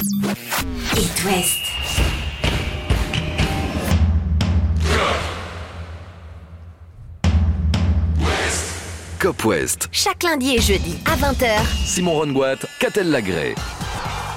It West. Cop West. Chaque lundi et jeudi à 20h. Simon Rongoat, Catel Lagré.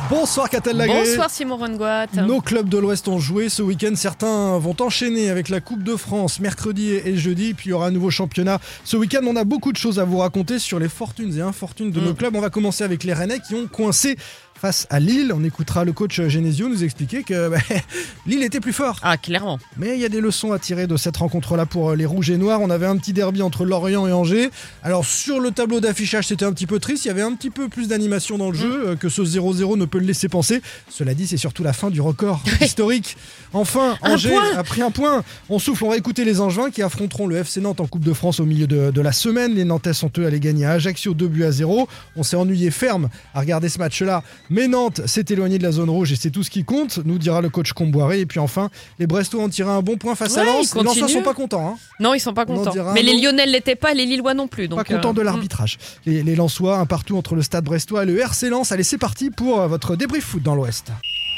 Bonsoir Catel Lagré. Bonsoir Simon Rongoat. Nos clubs de l'Ouest ont joué ce week-end. Certains vont enchaîner avec la Coupe de France mercredi et jeudi. Puis il y aura un nouveau championnat. Ce week-end, on a beaucoup de choses à vous raconter sur les fortunes et infortunes de nos clubs. On va commencer avec les Rennais qui ont coincé face à Lille. On écoutera le coach Genesio nous expliquer que bah, Lille était plus fort. Ah, clairement. Mais il y a des leçons à tirer de cette rencontre-là pour euh, les Rouges et Noirs. On avait un petit derby entre Lorient et Angers. Alors sur le tableau d'affichage, c'était un petit peu triste. Il y avait un petit peu plus d'animation dans le jeu euh, que ce 0-0 ne peut le laisser penser. Cela dit, c'est surtout la fin du record historique. Enfin, Angers a pris un point. On souffle, on va écouter les Angevins qui affronteront le FC Nantes en Coupe de France au milieu de, de la semaine. Les Nantais sont eux allés gagner à Ajaccio 2 buts à 0. On s'est ennuyé ferme à regarder ce match-là. Mais Nantes s'est éloigné de la zone rouge et c'est tout ce qui compte, nous dira le coach Comboiré. Et puis enfin, les Brestois ont tiré un bon point face à Lens. ils Les Lensois sont pas contents. hein. Non, ils sont pas On en contents. Mais les. Lyonnais ne l'étaient pas, les Lillois non plus. Donc, pas contents de euh, l'arbitrage. Les, les Lensois, un partout entre le stade brestois et le RC Lens. Allez, c'est parti pour euh, votre débrief foot dans l'Ouest.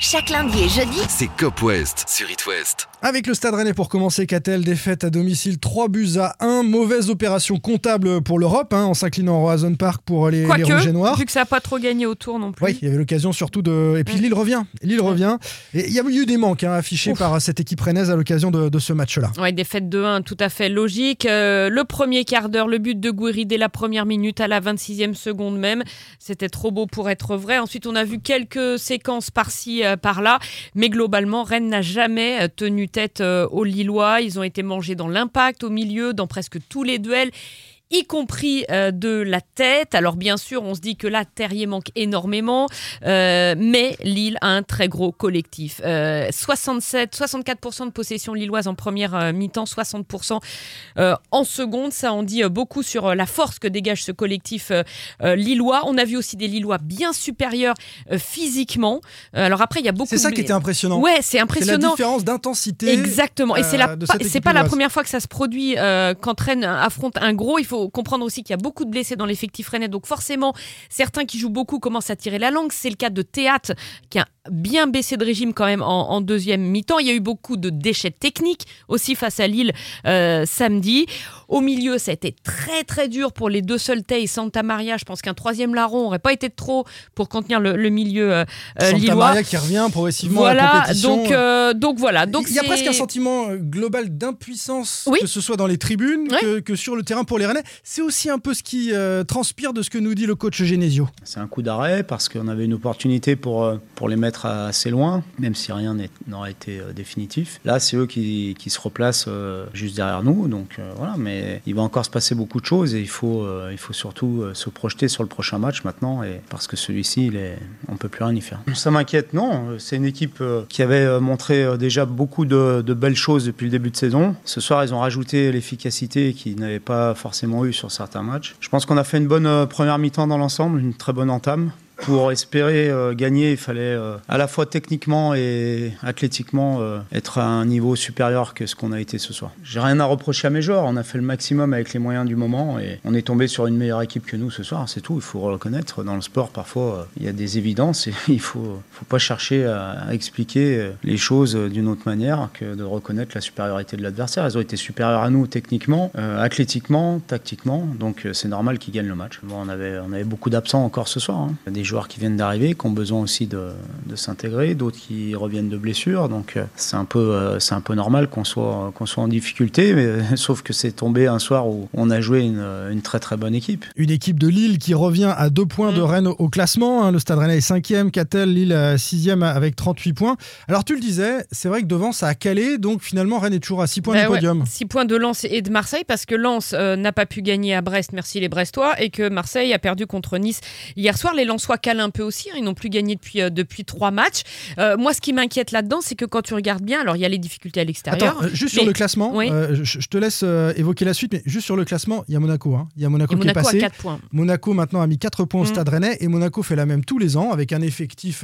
Chaque lundi et jeudi, C'est Cop West sur It West. Avec le Stade Rennais pour commencer, Catel défaite à domicile? 3 buts à 1. Mauvaise opération comptable pour l'Europe hein, en s'inclinant au Roazhon Park pour les, les Rouges et Noirs. vu que ça n'a pas trop gagné autour non plus. Oui, il y avait l'occasion surtout de. Et puis Lille revient. Lille revient. Et il y a eu des manques hein, affichés Ouf. par cette équipe rennaise à l'occasion de, de ce match-là. Ouais, défaite de 1, tout à fait logique. Euh, le premier quart d'heure, le but de Gouiri dès la première minute, à la 26e seconde même. C'était trop beau pour être vrai. Ensuite, on a vu quelques séquences par-ci, euh, par-là. Mais globalement, Rennes n'a jamais euh, tenu tête euh, aux Lillois. Ils ont été mangés dans l'impact, au milieu, dans presque tous les duels y compris euh, de la tête. Alors bien sûr, on se dit que là, Terrier manque énormément, euh, mais Lille a un très gros collectif. Euh, 67, 64% de possession lilloise en première euh, mi-temps, 60% euh, en seconde. Ça en dit euh, beaucoup sur la force que dégage ce collectif lillois. On a vu aussi des Lillois bien supérieurs euh, physiquement. Alors après, il y a beaucoup. C'est ça de- qui était impressionnant. Ouais, c'est C'est la impressionnant. différence d'intensité. Exactement. Et c'est la c'est pas la première fois que ça se produit euh, quand Rennes affronte un gros. Il faut comprendre aussi qu'il y a beaucoup de blessés dans l'effectif rennais. Donc forcément, certains qui jouent beaucoup commencent à tirer la langue. C'est le cas de Théâtre qui a bien baissé de régime quand même en, en deuxième mi-temps. Il y a eu beaucoup de déchets techniques aussi face à Lille euh, samedi. Au milieu, ça a été très très dur pour les deux seuls et Santa Maria. Je pense qu'un troisième larron aurait pas été de trop pour contenir le, le milieu euh, euh, Santa lillois. Maria qui revient progressivement à la Voilà, compétition. donc, euh, donc voilà. Donc il y a presque un sentiment global d'impuissance, Oui. que ce soit dans les tribunes Oui. que, que sur le terrain pour les Rennais. C'est aussi un peu ce qui euh, transpire de ce que nous dit le coach Genesio. C'est un coup d'arrêt parce qu'on avait une opportunité pour, euh, pour les mettre assez loin, même si rien n'aurait été euh, définitif. Là, c'est eux qui, se replacent euh, juste derrière nous. Donc euh, voilà, mais il va encore se passer beaucoup de choses et il faut, il faut surtout se projeter sur le prochain match maintenant et, parce que celui-ci, on ne peut plus rien y faire. Ça m'inquiète, non. C'est une équipe qui avait montré déjà beaucoup de, de belles choses depuis le début de saison. Ce soir, ils ont rajouté l'efficacité qu'ils n'avaient pas forcément eu sur certains matchs. Je pense qu'on a fait une bonne première mi-temps dans l'ensemble, une très bonne entame. Pour espérer euh, gagner, il fallait euh, à la fois techniquement et athlétiquement euh, être à un niveau supérieur que ce qu'on a été ce soir. J'ai rien à reprocher à mes joueurs. On a fait le maximum avec les moyens du moment et on est tombé sur une meilleure équipe que nous ce soir. C'est tout. Il faut reconnaître. Dans le sport, parfois, il y a des évidences et il faut, faut pas chercher à, expliquer les choses d'une autre manière que de reconnaître la supériorité de l'adversaire. Ils ont été supérieurs à nous techniquement, athlétiquement, tactiquement. Donc c'est normal qu'ils gagnent le match. Bon, on avait, on avait beaucoup d'absents encore ce soir. hein. Joueurs qui viennent d'arriver, qui ont besoin aussi de, de s'intégrer, d'autres qui reviennent de blessures. Donc euh, c'est un peu, euh, c'est un peu normal qu'on soit, qu'on soit en difficulté. Mais, sauf que c'est tombé un soir où on a joué une, une très très bonne équipe. Une équipe de Lille qui revient à deux points de Mm. Rennes au, classement. hein. Le Stade Rennais est cinquième, Catel, Lille euh, sixième avec 38 points. Alors tu le disais, c'est vrai que devant ça a calé, donc finalement Rennes est toujours à 6 points Bah du ouais, podium. six points de Lens et de Marseille parce que Lens euh, n'a pas pu gagner à Brest, merci les Brestois, et que Marseille a perdu contre Nice hier soir. Les Lensois calent un peu aussi, hein, ils n'ont plus gagné depuis, euh, depuis trois matchs. Euh, moi, ce qui m'inquiète là-dedans, c'est que quand tu regardes bien, alors il y a les difficultés à l'extérieur. Attends, euh, juste sur le classement, Oui. je, je te laisse évoquer la suite, mais juste sur le classement, il y a Monaco. hein. Il y a Monaco, et Monaco qui est a passé. 4 points. Monaco maintenant a mis 4 points au Mm. Stade Rennais et Monaco fait la même tous les ans avec un effectif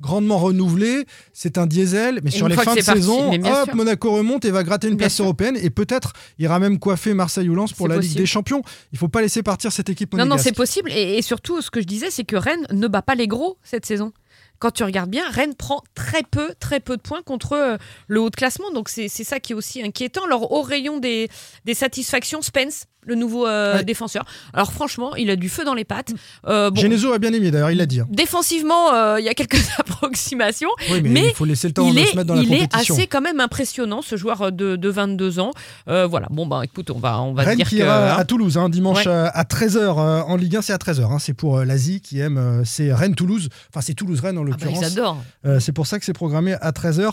grandement renouvelé. C'est un diesel, mais Et sur les fins de parti, saison, hop, sûr. Monaco remonte et va gratter une Bien place sûr. européenne et peut-être ira même coiffer Marseille ou Lens pour la Ligue des Champions. Il faut pas laisser partir cette équipe Non, non, c'est possible. Et, et surtout, ce que je disais, c'est que Rennes ne bat pas les gros cette saison. quand tu regardes bien, Rennes prend très peu, de points contre euh, le haut de classement. Donc c'est ça qui est aussi inquiétant. Alors au rayon des satisfactions, Spence, le nouveau euh, Ouais. défenseur. Alors franchement, il a du feu dans les pattes. Euh, bon, Genesio a bien aimé d'ailleurs, il l'a dit. hein. défensivement, euh, il y a quelques approximations. Oui, mais, Mais il faut laisser le temps de est, se mettre dans la il est compétition. assez quand même impressionnant, ce joueur de, de 22 ans. Euh, voilà, bon, bah écoute, on va, on va Rennes dire qui que. ira hein. à Toulouse hein, dimanche Ouais. euh, à 13h en Ligue 1, c'est à 13h. hein, c'est pour euh, l'Asie qui aime, euh, c'est Rennes-Toulouse. Enfin, c'est Toulouse-Rennes en Ah bah, l'occurrence. adorent. Euh, c'est pour ça que c'est programmé à 13h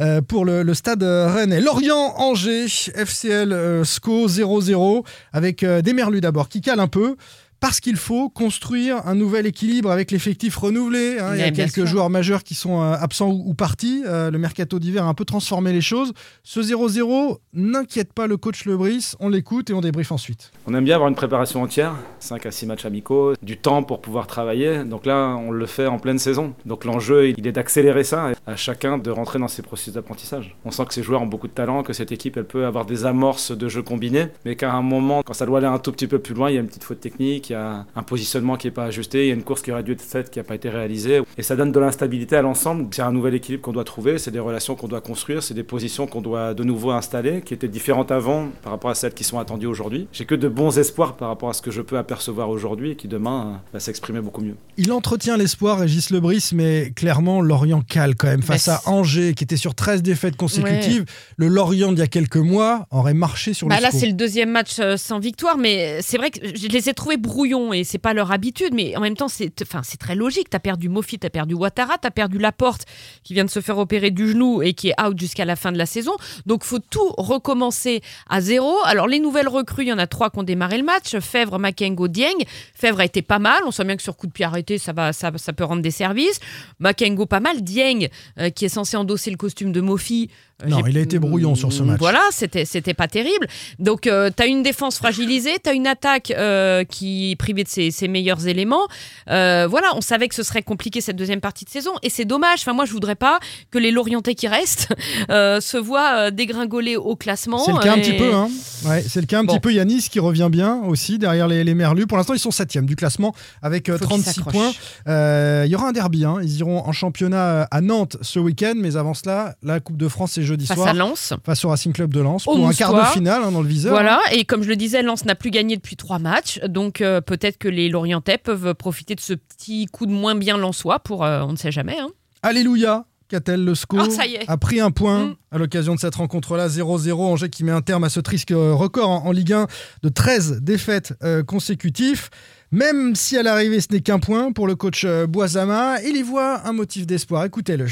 euh, pour le, le stade euh, Rennes. Lorient-Angers, FCL euh, SCO 0-0, avec euh, des Merlus d'abord qui calent un peu. Parce qu'il faut construire un nouvel équilibre avec l'effectif renouvelé. hein. Il y a quelques sûr. joueurs majeurs qui sont euh, absents ou, ou partis. Euh, le mercato d'hiver a un peu transformé les choses. Ce 0-0 n'inquiète pas le coach Lebris. On l'écoute et on débriefe ensuite. On aime bien avoir une préparation entière, 5 à 6 matchs amicaux, du temps pour pouvoir travailler. Donc là, on le fait en pleine saison. Donc l'enjeu, il est d'accélérer ça et à chacun de rentrer dans ses processus d'apprentissage. On sent que ces joueurs ont beaucoup de talent, que cette équipe, elle peut avoir des amorces de jeu combinés, mais qu'à un moment, quand ça doit aller un tout petit peu plus loin, il y a une petite faute technique, il y a un positionnement qui n'est pas ajusté, il y a une course qui aurait dû être faite qui n'a pas été réalisée. Et ça donne de l'instabilité à l'ensemble. C'est un nouvel équilibre qu'on doit trouver, c'est des relations qu'on doit construire, c'est des positions qu'on doit de nouveau installer, qui étaient différentes avant par rapport à celles qui sont attendues aujourd'hui. J'ai que de bons espoirs par rapport à ce que je peux apercevoir aujourd'hui et qui demain euh, va s'exprimer beaucoup mieux. Il entretient l'espoir, Régis Lebris, mais clairement, Lorient cale quand même face à Angers, qui était sur 13 défaites consécutives. Le Lorient d'il y a quelques mois aurait marché sur Bah le là, c'est le deuxième match euh, sans victoire, mais c'est vrai que je les ai trouvés brouillons et c'est pas leur habitude, mais en même temps, c'est enfin, très logique. T'as perdu Mofi, t'as perdu Ouattara, t'as perdu Laporte qui vient de se faire opérer du genou et qui est out jusqu'à la fin de la saison. Donc, faut tout recommencer à zéro. Alors, les nouvelles recrues, il y en a trois qui ont démarré le match Fèvre, Makengo, Dieng. Fèvre a été pas mal. On sent bien que sur coup de pied arrêté, ça, va, ça, ça peut rendre des services. Makengo, pas mal. Dieng, euh, qui est censé endosser le costume de Mofi. euh, Non, il a été brouillon sur ce match. Voilà, c'était c'était pas terrible. Donc euh, t'as une défense fragilisée, t'as une attaque euh, qui est privée de ses, ses meilleurs éléments. Euh, voilà, on savait que ce serait compliqué cette deuxième partie de saison et c'est dommage. Enfin moi je voudrais pas que les Lorientais qui restent euh, se voient euh, dégringoler au classement. C'est le cas un Et- petit peu. Hein. Ouais, c'est le cas un Bon. petit peu. Yanis qui revient bien aussi derrière les, les Merlus. Pour l'instant, ils sont 7 du classement avec euh, Faut qu'ils 36 s'accrochent. points. Il y aura un derby. hein. Ils iront en championnat à Nantes ce week-end. Mais avant cela, la Coupe de France, c'est jeudi Face soir. à Lens. Face au Racing Club de Lens Au pour un quart de finale hein, dans le viseur. Voilà, et comme je le disais, Lens n'a plus gagné depuis trois matchs, donc euh, peut-être que les Lorientais peuvent profiter de ce petit coup de moins bien lensois pour, euh, on ne sait jamais. hein. Alléluia Qu'a-t-elle le SCO Ah, ça y est. a pris un point Mm. à l'occasion de cette rencontre-là. 0-0. Angers qui met un terme à ce triste euh, record en, en Ligue 1 de 13 défaites euh, consécutives. Même si à l'arrivée ce n'est qu'un point pour le coach euh, Boisama, il y voit un motif d'espoir. Écoutez-le.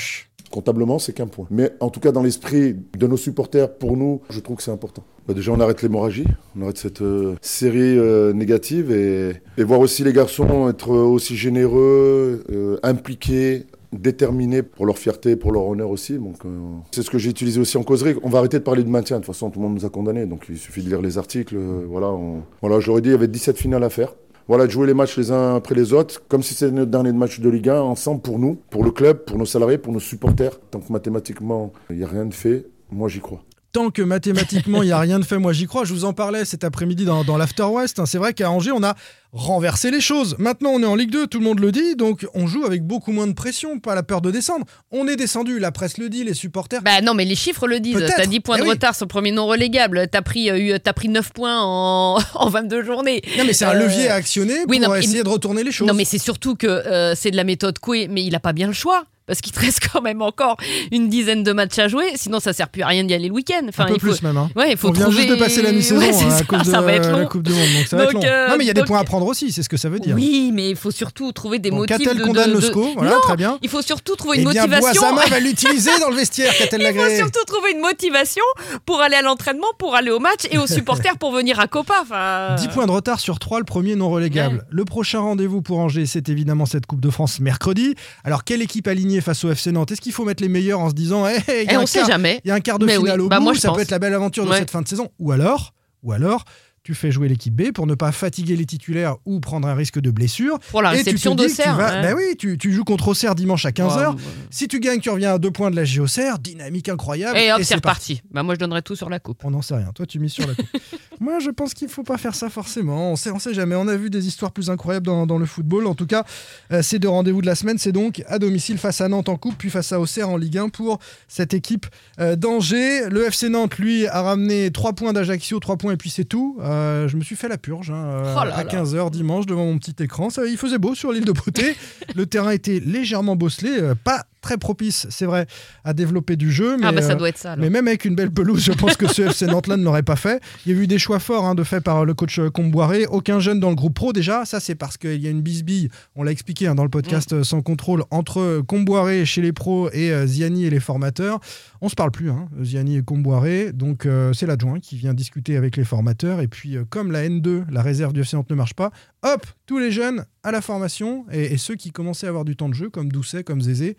Comptablement, c'est qu'un point. Mais en tout cas, dans l'esprit de nos supporters, pour nous, je trouve que c'est important. Bah, déjà, on arrête l'hémorragie, on arrête cette euh, série euh, négative et, voir aussi les garçons être aussi généreux, euh, impliqués, déterminés pour leur fierté, pour leur honneur aussi. Donc, euh, c'est ce que j'ai utilisé aussi en causerie. On va arrêter de parler de maintien. De toute façon, tout le monde nous a condamnés. Donc, il suffit de lire les articles. euh, voilà, on- voilà, je l'aurais dit, il y avait 17 finales à faire. Voilà, de jouer les matchs les uns après les autres, comme si c'était notre dernier match de Ligue 1, ensemble pour nous, pour le club, pour nos salariés, pour nos supporters. Tant que mathématiquement, il n'y a rien de fait, moi j'y crois. Tant que mathématiquement il n'y a rien de fait, moi j'y crois. Je vous en parlais cet après-midi dans, dans l'After West. hein. C'est vrai qu'à Angers, on a renversé les choses. Maintenant, on est en Ligue 2, tout le monde le dit, donc on joue avec beaucoup moins de pression, pas la peur de descendre. On est descendu, la presse le dit, les supporters. Bah non, mais les chiffres le disent. T'as 10 points Eh de oui. retard sur le premier non relégable. T'as pris, euh, pris 9 points en, en 22 journées. Non, mais c'est un Euh, levier à actionner pour oui, non, mais- essayer de retourner les choses. Non, mais c'est surtout que euh, c'est de la méthode Coué, mais il a pas bien le choix. Parce qu'il te reste quand même encore une dizaine de matchs à jouer, sinon ça sert plus à rien d'y aller le week-end. Enfin, un peu il faut... plus même. hein. Ouais, il faut on vient trouver... juste de passer la mi-saison Ouais, hein, à ça, cause de ça va être la long. Coupe du Monde, donc ça va être Donc, long. euh, non, mais il y a des points à prendre aussi, c'est ce que ça veut dire. Oui, mais il faut surtout trouver des Bon, motifs Catel de... condamne de- le SCO, voilà, non, très bien. il faut surtout trouver Eh une bien, motivation. Boisama va l'utiliser dans le vestiaire, Catel Il faut surtout trouver une motivation pour aller à l'entraînement, pour aller au match et aux supporters pour venir à Copa. Enfin, 10 points de retard sur 3, le premier non relégable. Ouais. Le prochain rendez-vous pour Angers, c'est évidemment cette Coupe de France mercredi. Alors, quelle équipe alignée face au FC Nantes? Est-ce qu'il faut mettre les meilleurs en se disant, hey, y Et a un on sait quart- jamais. il y a un quart de Mais finale oui, au bah bout, moi, ça peut être la belle aventure de Ouais. cette fin de saison Ou alors, ou alors tu fais jouer l'équipe B pour ne pas fatiguer les titulaires ou prendre un risque de blessure. Pour la Et tu te réception d'Auxerre. Bah oui, tu, tu joues contre Auxerre dimanche à 15h. Ouais, Si tu gagnes, tu reviens à deux points de la JOCR, dynamique incroyable. Et hop, c'est reparti. Bah, moi, je donnerais tout sur la coupe. On n'en sait rien. Toi, tu mises sur la coupe. Moi, je pense qu'il faut pas faire ça forcément. On sait, on sait jamais. On a vu des histoires plus incroyables dans, dans le football. En tout cas, euh, ces deux rendez-vous de la semaine, c'est donc à domicile face à Nantes en coupe, puis face à Auxerre en Ligue 1 pour cette équipe euh, d'Angers. Le FC Nantes, lui, a ramené 3 points d'Ajaccio, 3 points et puis c'est tout. Euh, je me suis fait la purge hein, euh, Oh là à là. 15h dimanche devant mon petit écran. Ça, il faisait beau sur l'île de Beauté. le terrain était légèrement bosselé, pas très propice, c'est vrai, à développer du jeu. Mais, ah, bah, ça euh, doit être ça. alors. mais même avec une belle pelouse, je pense que ce FC Nantes-là ne l'aurait pas fait. Il y a eu des choix forts hein, de fait par le coach euh, Comboiré. Aucun jeune dans le groupe pro déjà. Ça, c'est parce qu'il y a une bisbille, on l'a expliqué hein, dans le podcast euh, Sans Contrôle, entre Comboiré chez les pros et euh, Ziani et les formateurs. On se parle plus, hein, Ziani et Comboiré. Donc, euh, c'est l'adjoint qui vient discuter avec les formateurs. Et puis, comme la N2, la réserve du FC Nantes ne marche pas, hop, tous les jeunes à la formation et, ceux qui commençaient à avoir du temps de jeu, comme Doucet, comme Zézé,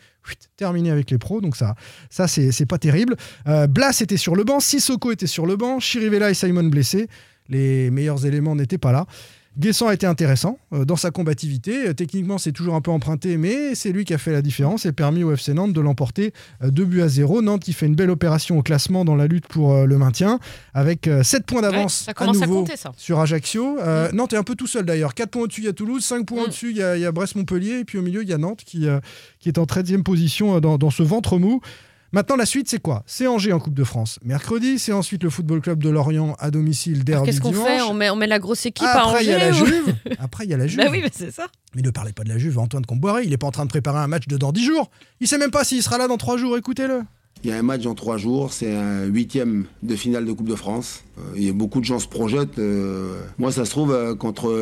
terminé avec les pros. Donc, ça, ça c'est c'est pas terrible. Euh, Blas était sur le banc, Sissoko était sur le banc, Chirivella et Simon blessés. Les meilleurs éléments n'étaient pas là. Guessant a été intéressant euh, dans sa combativité. Euh, techniquement, c'est toujours un peu emprunté, mais c'est lui qui a fait la différence et permis au FC Nantes de l'emporter 2 buts à 0. Nantes qui fait une belle opération au classement dans la lutte pour euh, le maintien avec 7 points d'avance à à compter, sur Ajaccio. Euh, Nantes est un peu tout seul d'ailleurs. 4 points au-dessus, il y a Toulouse. 5 points Mm. au-dessus, il y a, Brest-Montpellier. Et puis au milieu, il y a Nantes qui, euh, qui est en 13e position euh, dans, dans ce ventre mou. Maintenant, la suite, c'est quoi? C'est Angers en Coupe de France. Mercredi, c'est ensuite le Football Club de Lorient à domicile, derby Qu'est-ce qu'on fait? On met, on met la grosse équipe à Après, il y a la Angers ou- Juve. Après, il y a la Juve. Bah oui, mais c'est ça. Mais ne parlez pas de la Juve à Antoine Comboiré. Il n'est pas en train de préparer un match de dans 10 jours. Il sait même pas s'il sera là dans 3 jours. Écoutez-le. Il y a un match dans trois jours, c'est un huitième de finale de Coupe de France. Euh, il y a beaucoup de gens se projettent. euh, moi, ça se trouve, euh, contre,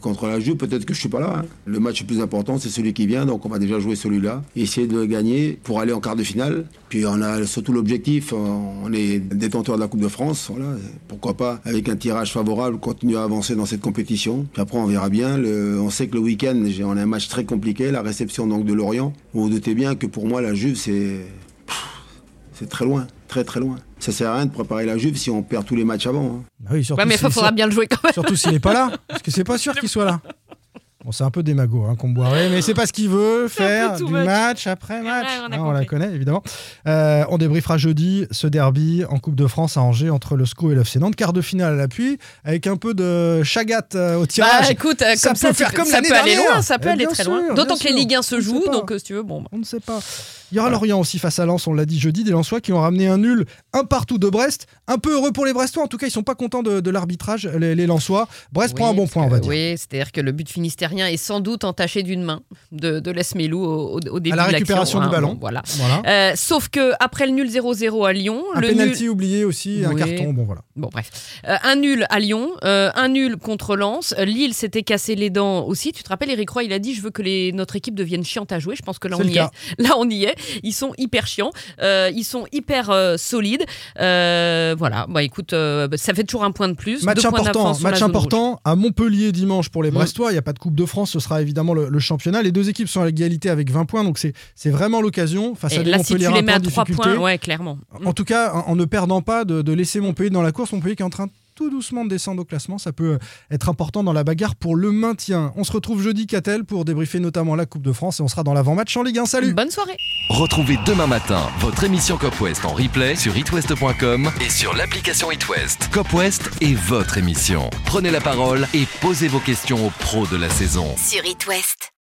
contre la Juve, peut-être que je suis pas là. hein. Le match le plus important, c'est celui qui vient, donc on va déjà jouer celui-là. Essayer de gagner pour aller en quart de finale. Puis on a surtout l'objectif, on est détenteur de la Coupe de France. Voilà. Pourquoi pas, avec un tirage favorable, continuer à avancer dans cette compétition. Puis après, on verra bien. On sait que le week-end, on a un match très compliqué, la réception donc de Lorient. Vous vous doutez bien que pour moi, la Juve, c'est c'est très loin, très très loin. Ça sert à rien de préparer la Juve si on perd tous les matchs avant. hein. Bah oui, surtout Ouais, mais il s'il- faudra bien le jouer quand même. Surtout s'il n'est pas là, parce que c'est pas sûr qu'il soit là. Bon, c'est un peu démago, hein, Comboiré, mais c'est pas ce qu'il veut faire du much. match après match. Ouais, on a Hein, on la connaît évidemment. Euh, on débriefera jeudi ce derby en Coupe de France à Angers entre le SCO et l'FC Nantes, quart de finale à l'appui, avec un peu de chagat euh, au tirage. Bah écoute, euh, ça comme peut ça, faire tu- comme ça peut aller dernière. loin, ça peut Eh aller bien très sûr, loin. D'autant que les. Ligue 1 se jouent, donc si tu veux, bon. bah. On ne sait pas. Il y aura Lorient aussi face à Lens, on l'a dit jeudi, des Lensois qui ont ramené un nul, un partout de Brest. Un peu heureux pour les Brestois, en tout cas, ils sont pas contents de, de l'arbitrage, les, les Lensois. Brest prend un bon point, on va dire. Oui, c'est-à-dire que le but finistérien est sans doute entaché d'une main de, de Les au, au- début À la de récupération du hein, ballon. bon, voilà. Voilà. Euh, sauf que après le nul 0-0 à Lyon, Un le penalty nul. oublié aussi, un carton, bon voilà. Bon, bref. Euh, un nul à Lyon, euh, un nul contre Lens. Lille s'était cassé les dents aussi. Tu te rappelles, Eric Roy, il a dit Je veux que les, notre équipe devienne chiante à jouer. Je pense que là, on y cas. est. Là, on y est. Ils sont hyper chiants. Ils sont hyper solides. Voilà. Bah, écoute, bah, ça fait toujours un point de plus. Match deux important, match important à Montpellier dimanche pour les Mm. Brestois. Il n'y a pas de Coupe de France, ce sera évidemment le, le championnat. Les deux équipes sont à l'égalité avec 20 points, donc c'est c'est vraiment l'occasion face à des là, si tu les mets en à 3 difficulté. points, ouais, clairement. En tout cas, en en ne perdant pas de, de laisser Montpellier dans la course, Montpellier qui est en train tout doucement de descendre au classement, ça peut être important dans la bagarre pour le maintien. On se retrouve jeudi, Catel, pour débriefer notamment la Coupe de France et on sera dans l'avant-match en Ligue 1. Salut Bonne soirée. Retrouvez demain matin votre émission Cop West en replay sur itwest.com et sur l'application itwest. Cop West est votre émission. Prenez la parole et posez vos questions aux pros de la saison. Sur It West.